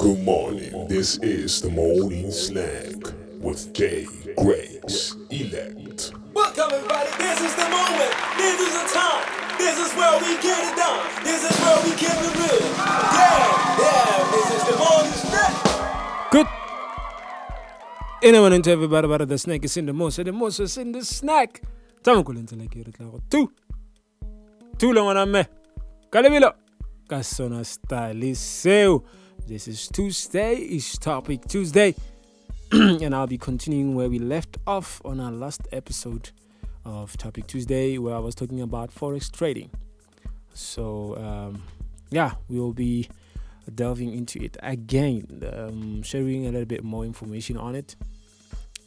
Good morning. This is the morning slang with Jay Grace Elect. Welcome everybody. This is the moment. This is the time. This is where we get it done. This is where we keep it real. Yeah, yeah. This is the morning slang. Good. Anyone into everybody about the snake is in the most, the most is in the snack. Tama ko lentse like re tla go tu. Tu le ngwana me. Ka lebelo. Ka sona style seo. This is Tuesday, is topic Tuesday. and I'll be continuing where we left off on our last episode of Topic Tuesday, where I was talking about forex trading. So, um, yeah, we will be delving into it again, um, sharing a little bit more information on it.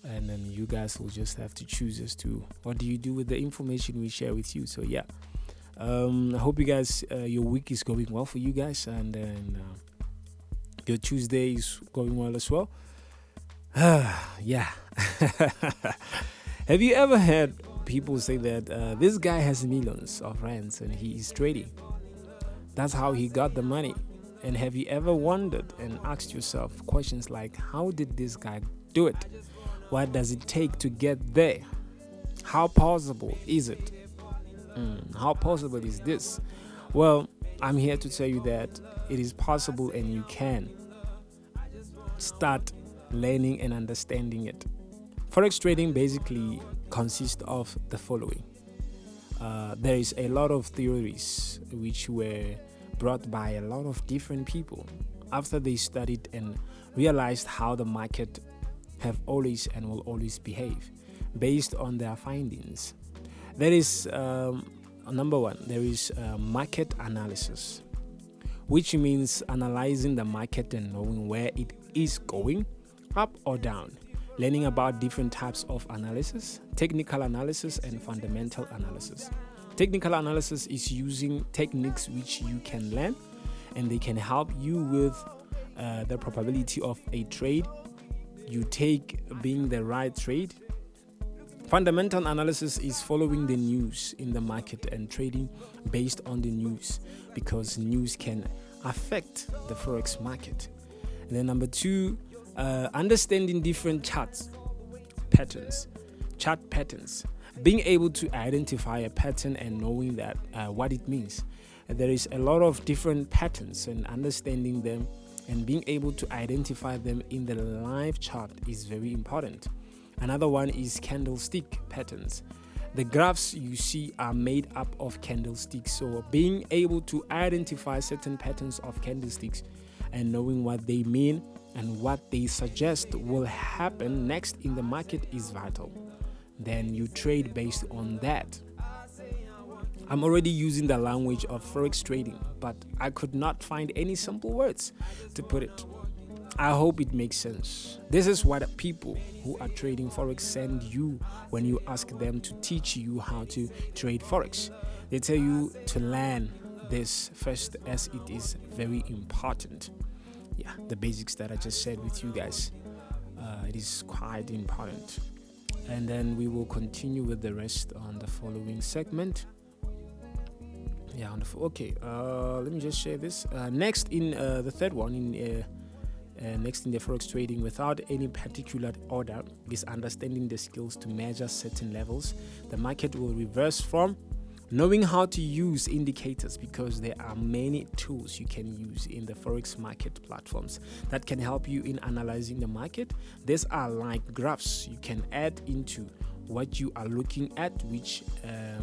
And then you guys will just have to choose as to what do you do with the information we share with you. So, yeah. Um, I hope you guys, uh, your week is going well for you guys, and then uh, your Tuesday is going well as well. yeah. Have you ever heard people say that uh, this guy has millions of rands and he is trading? That's how he got the money. And have you ever wondered and asked yourself questions like, how did this guy do it? What does it take to get there? How possible is it? Mm, how possible is this? Well, I'm here to tell you that it is possible and you can start learning and understanding it. Forex trading basically consists of the following. Uh, there is a lot of theories which were brought by a lot of different people after they studied and realized how the market have always and will always behave based on their findings. There is um, number one. There is uh, market analysis, which means analyzing the market and knowing where it is going up or down, learning about different types of analysis, technical analysis, and fundamental analysis. Technical analysis is using techniques which you can learn and they can help you with uh, the probability of a trade you take being the right trade. Fundamental analysis is following the news in the market and trading based on the news because news can affect the forex market. And then number two, uh, understanding different charts patterns chart patterns. Being able to identify a pattern and knowing that uh, what it means. There is a lot of different patterns and understanding them and being able to identify them in the live chart is very important another one is candlestick patterns the graphs you see are made up of candlesticks so being able to identify certain patterns of candlesticks and knowing what they mean and what they suggest will happen next in the market is vital. Then you trade based on that. I'm already using the language of forex trading, but I could not find any simple words to put it. I hope it makes sense. This is what people who are trading forex send you when you ask them to teach you how to trade forex. They tell you to learn this first as it is very important yeah, the basics that I just said with you guys. Uh, it is quite important. And then we will continue with the rest on the following segment. Yeah, okay. Uh, let me just share this. Uh, next, in uh, the third one, in uh, next in the forex trading, without any particular order, is understanding the skills to measure certain levels. The market will reverse from knowing how to use indicators because there are many tools you can use in the forex market platforms that can help you in analyzing the market these are like graphs you can add into what you are looking at which uh,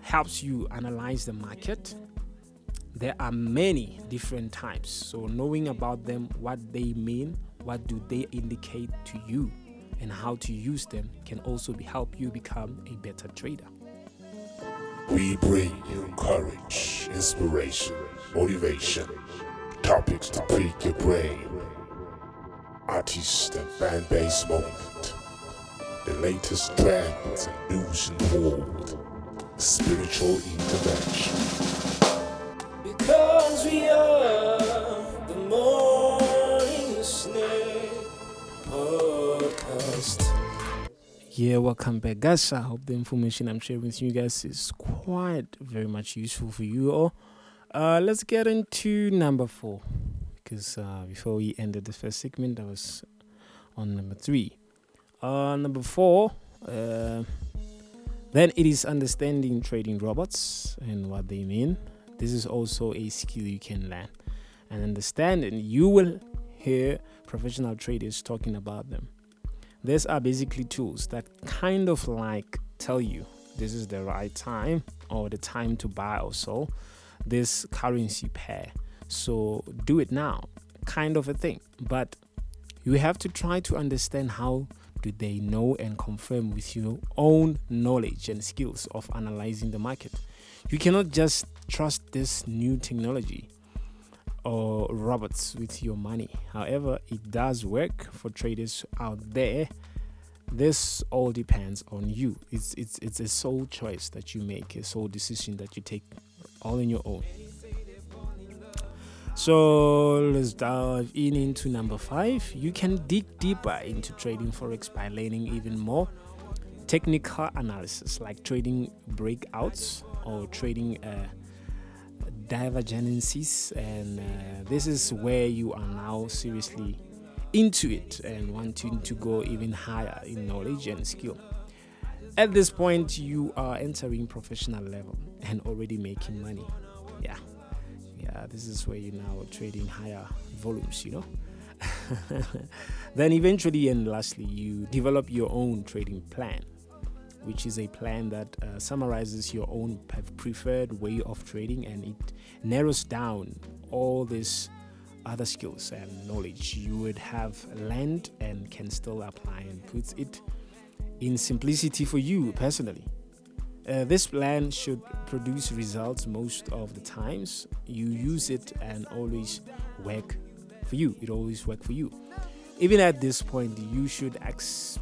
helps you analyze the market there are many different types. So knowing about them what they mean what do they indicate to you and how to use them can also help you become a better trader. We bring you courage, inspiration, motivation, topics to pique your brain, artist and fan base moment, the latest trends and news in the world, spiritual intervention. Because we are the morning snake podcast. Yeah, welcome back, guys. I hope the information I'm sharing with you guys is quite very much useful for you all. Uh, let's get into number four. because uh, before we ended the first segment, I was on number three. Uh, number four, uh, then it is understanding trading robots and what they mean. This is also a skill you can learn and understand, and you will hear professional traders talking about them. These are basically tools that kind of like tell you this is the right time or the time to buy or sell this currency pair. So do it now, kind of a thing. But you have to try to understand how do they know and confirm with your own knowledge and skills of analyzing the market. You cannot just trust this new technology or robots with your money. However, it does work for traders out there. This all depends on you. It's it's it's a sole choice that you make, a sole decision that you take all in your own. So let's dive in into number five. You can dig deeper into trading forex by learning even more technical analysis, like trading breakouts or trading uh, divergences. And uh, this is where you are now seriously into it and wanting to go even higher in knowledge and skill. At this point, you are entering professional level and already making money. Yeah yeah this is where you're now trading higher volumes you know then eventually and lastly you develop your own trading plan which is a plan that uh, summarizes your own preferred way of trading and it narrows down all these other skills and knowledge you would have learned and can still apply and puts it in simplicity for you personally uh, this plan should produce results most of the times. You use it and always work for you. It always work for you. Even at this point, you should ex-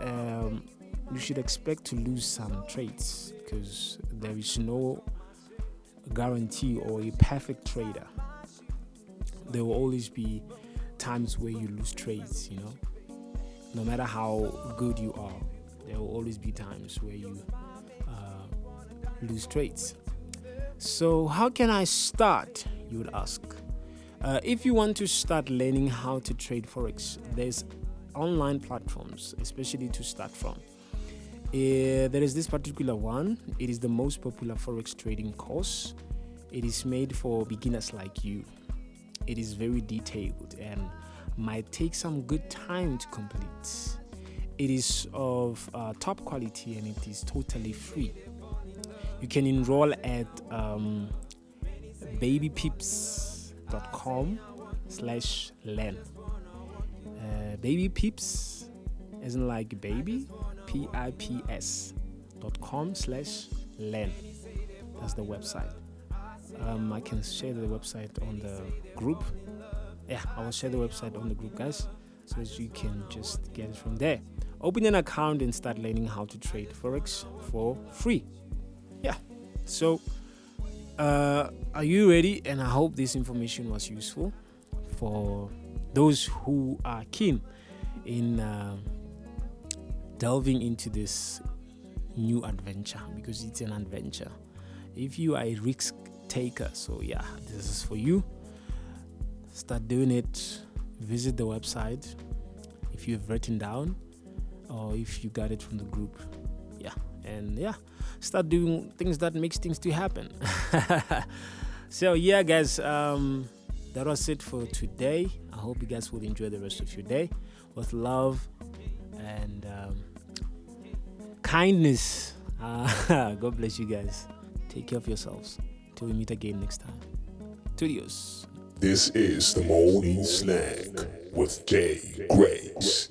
um, you should expect to lose some trades because there is no guarantee or a perfect trader. There will always be times where you lose trades. You know, no matter how good you are, there will always be times where you lose trades. So, how can I start? You would ask. Uh, if you want to start learning how to trade forex, there's online platforms, especially to start from. Uh, there is this particular one. It is the most popular forex trading course. It is made for beginners like you. It is very detailed and might take some good time to complete. It is of uh, top quality and it is totally free you can enroll at um, babypips.com slash learn uh, baby pips isn't like baby p-i-p-s dot com slash learn. That's the website. Um, i can share the website on the group. Yeah i will share the website on the group guys so that you can just get it from there. Open an account and start learning how to trade forex for free. Yeah so uh, are you ready? And i hope this information was useful for those who are keen in uh, delving into this new adventure because it's an adventure. If you are a risk taker so yeah this is for you. Start doing it. Visit the website if you've written down or if you got it from the group. Yeah and yeah start doing things that makes things to happen. So yeah guys um that was it for today. I hope you guys will enjoy the rest of your day. With love and um, kindness uh, god bless you guys take care of yourselves till we meet again next time Studios. This is the Morning Slang with Jay Grace.